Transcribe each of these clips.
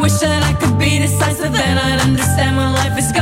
wish that I could be decisive, then I'd understand when life is going.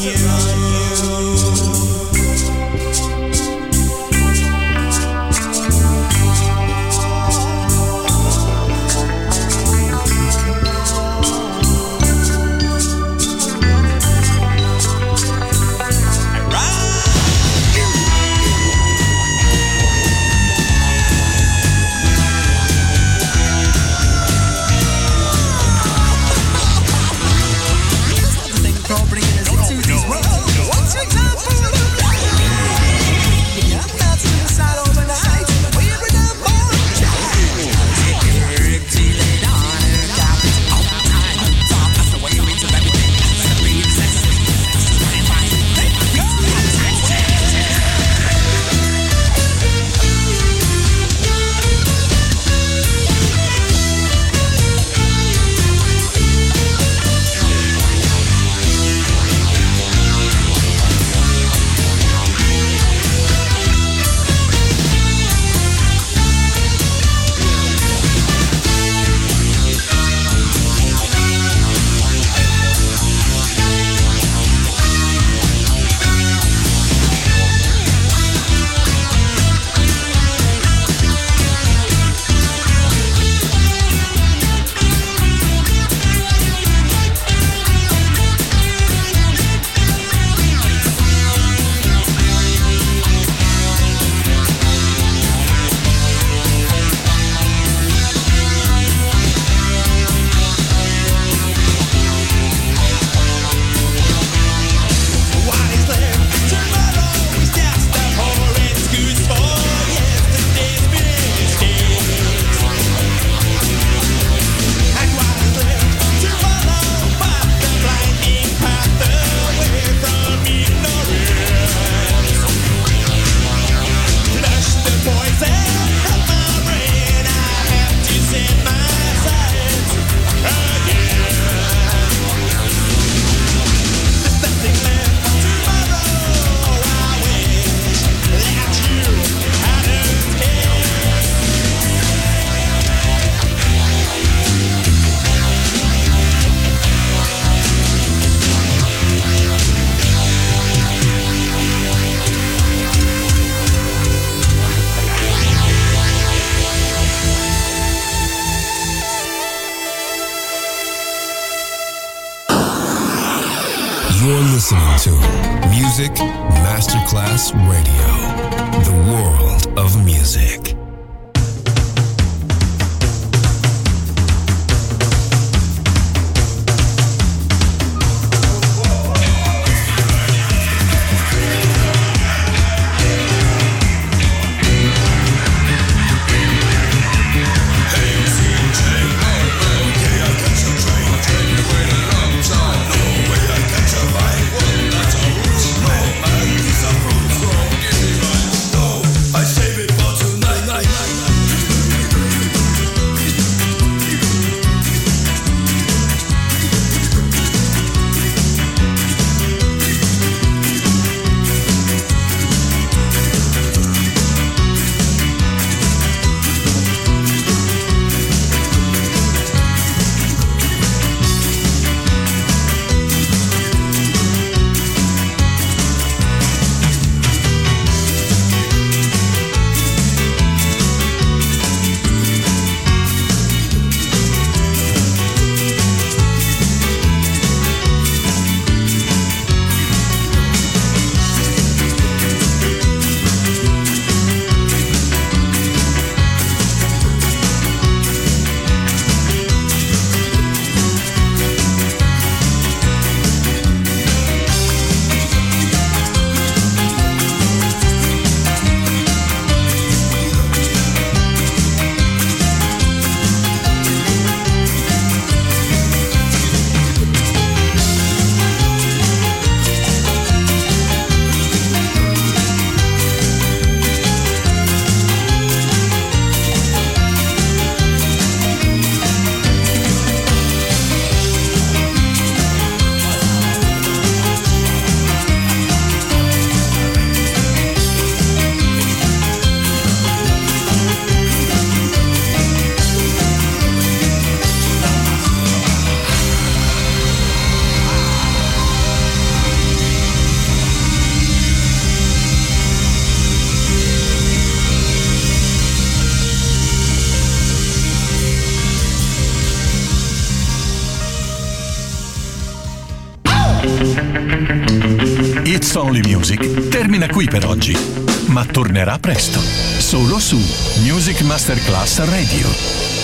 you. Per oggi, ma tornerà presto, solo su Music Masterclass Radio.